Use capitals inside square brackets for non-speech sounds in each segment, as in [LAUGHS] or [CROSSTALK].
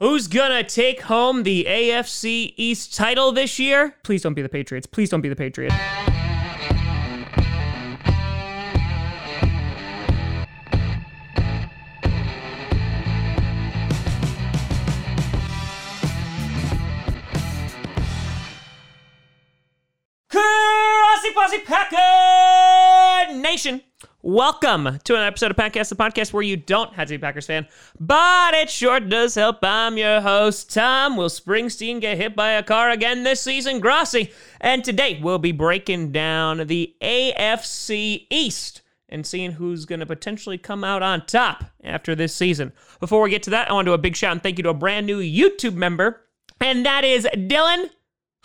Who's gonna take home the AFC East title this year? Please don't be the Patriots. Please don't be the Patriots. Grossi Posse Packer Nation. Welcome to an episode of Podcast, the podcast where you don't have to be a Packers fan, but it sure does help. I'm your host, Tom. Will Springsteen get hit by a car again this season? Grossi. And today we'll be breaking down the AFC East and seeing who's going to potentially come out on top after this season. Before we get to that, I want to do a big shout and thank you to a brand new YouTube member, and that is Dylan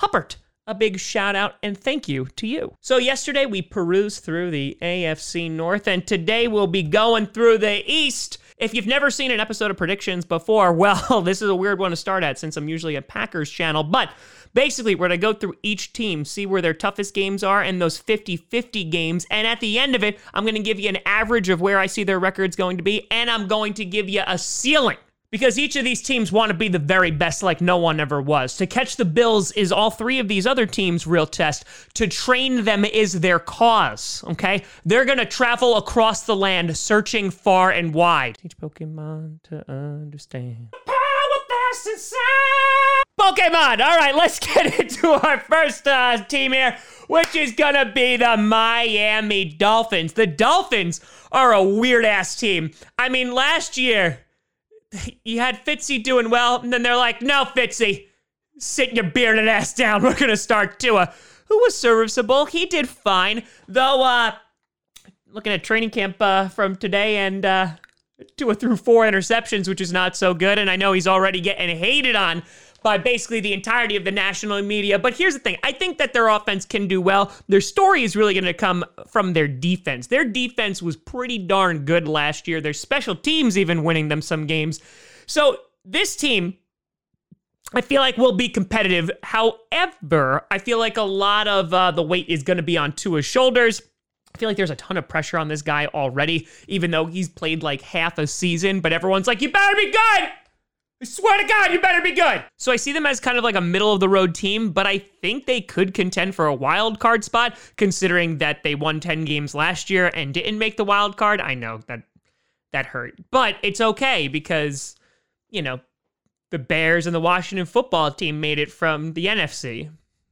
Huppert a big shout out and thank you to you. So, yesterday we perused through the AFC North, and today we'll be going through the East. If you've never seen an episode of predictions before, [LAUGHS] well, this is a weird one to start at since I'm usually a Packers channel, but basically, we're going to go through each team, see where their toughest games are in those 50 50 games, and at the end of it, I'm going to give you an average of where I see their records going to be, and I'm going to give you a ceiling because each of these teams want to be the very best like no one ever was. To catch the Bills is all three of these other teams' real test. To train them is their cause, okay? They're going to travel across the land searching far and wide. Teach Pokemon to understand. Power that's inside. Pokemon! All right, let's [LAUGHS] get into our first uh, team here, which is going to be the Miami Dolphins. The Dolphins are a weird ass team. I mean, last year, [LAUGHS] you had Fitzy doing well, and then they're like, no, Fitzy, sit your bearded ass down. [LAUGHS] We're going to start Tua, who was serviceable. He did fine, though, uh, looking at training camp uh, from today, and uh, Tua threw four interceptions, which is not so good, and I know he's already getting hated on by basically the entirety of the national media. But here's the thing I think that their offense can do well. Their story is really going to come from their defense. Their defense was pretty darn good last year, their special teams even winning them some games. So this team. I feel like will be competitive. However, I feel like a lot of uh, the weight is going to be on Tua's shoulders. I feel like there's a ton of pressure on this guy already, even though he's played like half a season. But everyone's like, "You better be good." I swear to God, you better be good. So I see them as kind of like a middle of the road team, but I think they could contend for a wild card spot, considering that they won 10 games last year and didn't make the wild card. I know that that hurt, but it's okay because, you know, the Bears and the Washington football team made it from the NFC.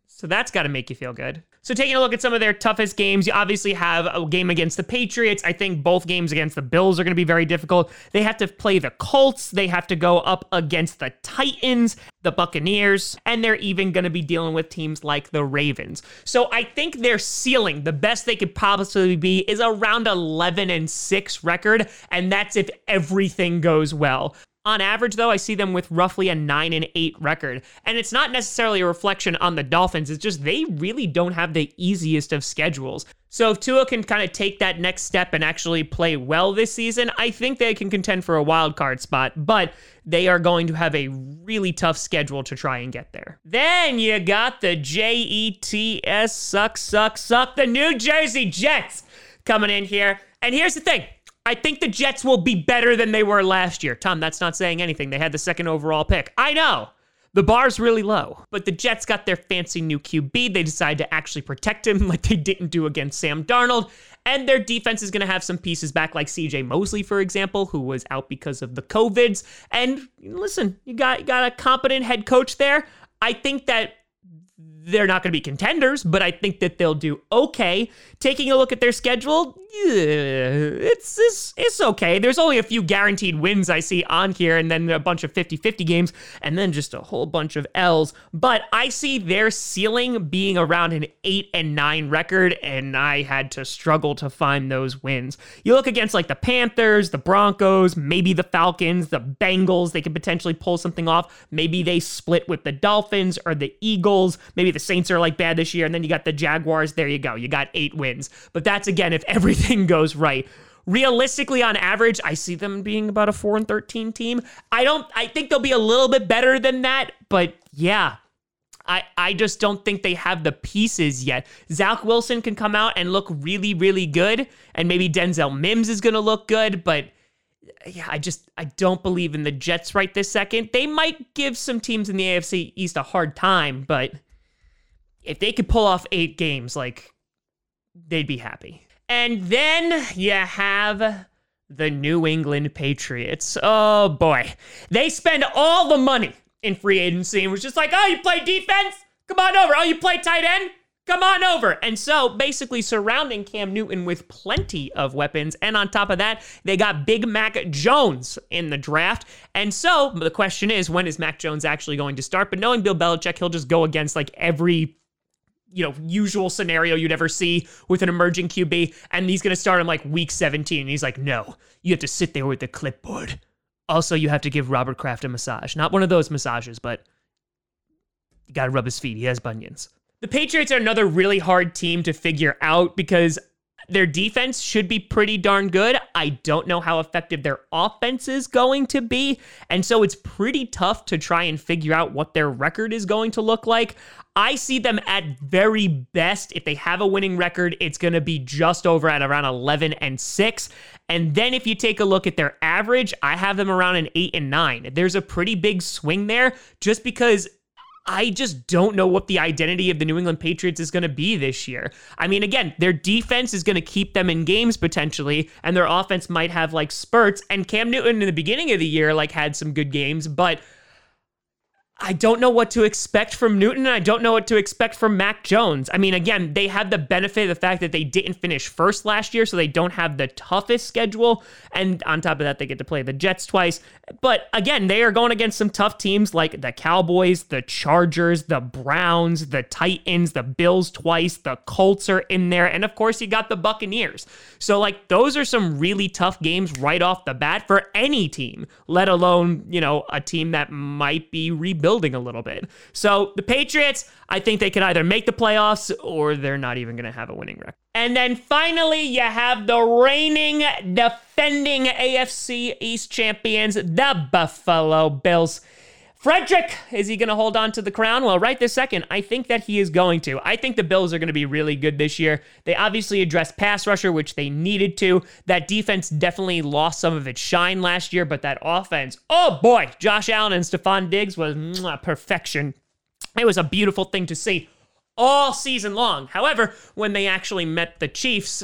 So that's got to make you feel good. So, taking a look at some of their toughest games, you obviously have a game against the Patriots. I think both games against the Bills are going to be very difficult. They have to play the Colts, they have to go up against the Titans, the Buccaneers, and they're even going to be dealing with teams like the Ravens. So, I think their ceiling, the best they could possibly be, is around 11 and 6 record, and that's if everything goes well. On average, though, I see them with roughly a 9 and 8 record. And it's not necessarily a reflection on the Dolphins, it's just they really don't have the easiest of schedules. So if Tua can kind of take that next step and actually play well this season, I think they can contend for a wild card spot, but they are going to have a really tough schedule to try and get there. Then you got the J E T S suck suck suck the New Jersey Jets coming in here. And here's the thing. I think the Jets will be better than they were last year. Tom, that's not saying anything. They had the second overall pick. I know. The bar's really low, but the Jets got their fancy new QB. They decided to actually protect him [LAUGHS] like they didn't do against Sam Darnold. And their defense is going to have some pieces back, like CJ Mosley, for example, who was out because of the COVIDs. And listen, you got, you got a competent head coach there. I think that they're not going to be contenders, but I think that they'll do okay. Taking a look at their schedule, it's, it's it's okay. There's only a few guaranteed wins I see on here, and then a bunch of 50-50 games, and then just a whole bunch of L's. But I see their ceiling being around an eight and nine record, and I had to struggle to find those wins. You look against like the Panthers, the Broncos, maybe the Falcons, the Bengals. They could potentially pull something off. Maybe they split with the Dolphins or the Eagles. Maybe the Saints are like bad this year, and then you got the Jaguars. There you go. You got eight wins. But that's again if [LAUGHS] everything goes right. Realistically, on average, I see them being about a four and thirteen team. I don't. I think they'll be a little bit better than that, but yeah, I, I just don't think they have the pieces yet. Zach Wilson can come out and look really, really good, and maybe Denzel Mims is going to look good, but yeah, I just I don't believe in the Jets right this second. They might give some teams in the AFC East a hard time, but if they could pull off eight games, like they'd be happy. And then you have the New England Patriots. Oh boy. They spend all the money in free agency and was just like, oh, you play defense? Come on over. Oh, you play tight end? Come on over. And so basically surrounding Cam Newton with plenty of weapons. And on top of that, they got Big Mac Jones in the draft. And so the question is, when is Mac Jones actually going to start? But knowing Bill Belichick, he'll just go against like every you know, usual scenario you'd ever see with an emerging QB, and he's going to start in like week 17. And he's like, no, you have to sit there with the clipboard. Also, you have to give Robert Kraft a massage. Not one of those massages, but you got to rub his feet. He has bunions. The Patriots are another really hard team to figure out because their defense should be pretty darn good. I don't know how effective their offense is going to be. And so it's pretty tough to try and figure out what their record is going to look like. I see them at very best. If they have a winning record, it's going to be just over at around 11 and 6. And then if you take a look at their average, I have them around an 8 and 9. There's a pretty big swing there just because I just don't know what the identity of the New England Patriots is going to be this year. I mean, again, their defense is going to keep them in games potentially, and their offense might have like spurts. And Cam Newton in the beginning of the year like had some good games, but I don't know what to expect from Newton, I don't know what to expect from Mac Jones. I mean, again, they have the benefit of the fact that they didn't finish first last year, so they don't have the toughest schedule. And on top of that, they get to play the Jets twice. But again, they are going against some tough teams like the Cowboys, the Chargers, the Browns, the Titans, the Bills twice, the Colts are in there, and of course, you got the Buccaneers. So, like, those are some really tough games right off the bat for any team, let alone, you know, a team that might be rebuilding building a little bit. So the Patriots, I think they can either make the playoffs or they're not even going to have a winning record. And then finally, you have the reigning, defending AFC East champions, the Buffalo Bills. Frederick, is he going to hold on to the crown? Well, right this second, I think that he is going to. I think the Bills are going to be really good this year. They obviously addressed pass rusher, which they needed to. That defense definitely lost some of its shine last year, but that offense, oh boy, Josh Allen and Stefon Diggs was mwah, perfection. It was a beautiful thing to see all season long. However, when they actually met the Chiefs,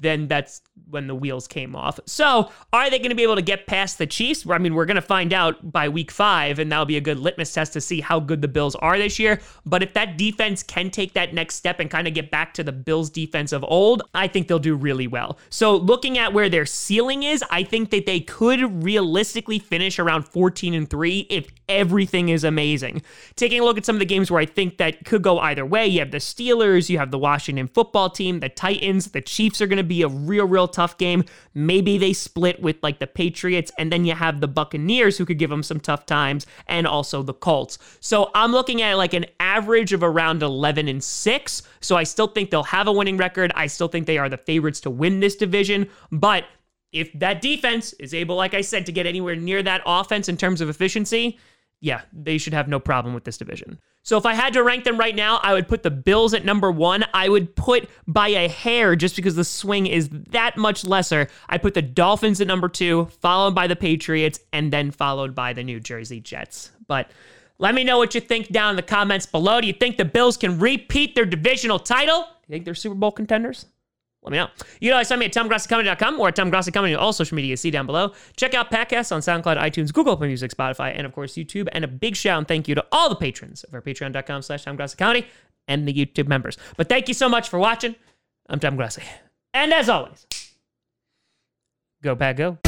then that's when the wheels came off. So, are they going to be able to get past the Chiefs? I mean, we're going to find out by week five, and that'll be a good litmus test to see how good the Bills are this year. But if that defense can take that next step and kind of get back to the Bills' defense of old, I think they'll do really well. So, looking at where their ceiling is, I think that they could realistically finish around 14 and 3 if everything is amazing. Taking a look at some of the games where I think that could go either way, you have the Steelers, you have the Washington football team, the Titans, the Chiefs are going to be a real, real tough game. Maybe they split with like the Patriots, and then you have the Buccaneers who could give them some tough times, and also the Colts. So I'm looking at like an average of around 11 and 6. So I still think they'll have a winning record. I still think they are the favorites to win this division, but if that defense is able, like I said, to get anywhere near that offense in terms of efficiency, yeah, they should have no problem with this division. So if I had to rank them right now, I would put the Bills at number one. I would put by a hair, just because the swing is that much lesser, I put the Dolphins at number two, followed by the Patriots, and then followed by the New Jersey Jets. But let me know what you think down in the comments below. Do you think the Bills can repeat their divisional title? Do you think they're Super Bowl contenders? Let me know. You can always find me at TomGrossiComedy.com or at TomGrossiComedy on all social media see down below. Check out podcasts on SoundCloud, iTunes, Google Play Music, Spotify, and of course YouTube. And a big shout and thank you to all the patrons of our patreon.com slash TomGrossiComedy and the YouTube members. But thank you so much for watching. I'm Tom Grossi. And as always, go Pack Go.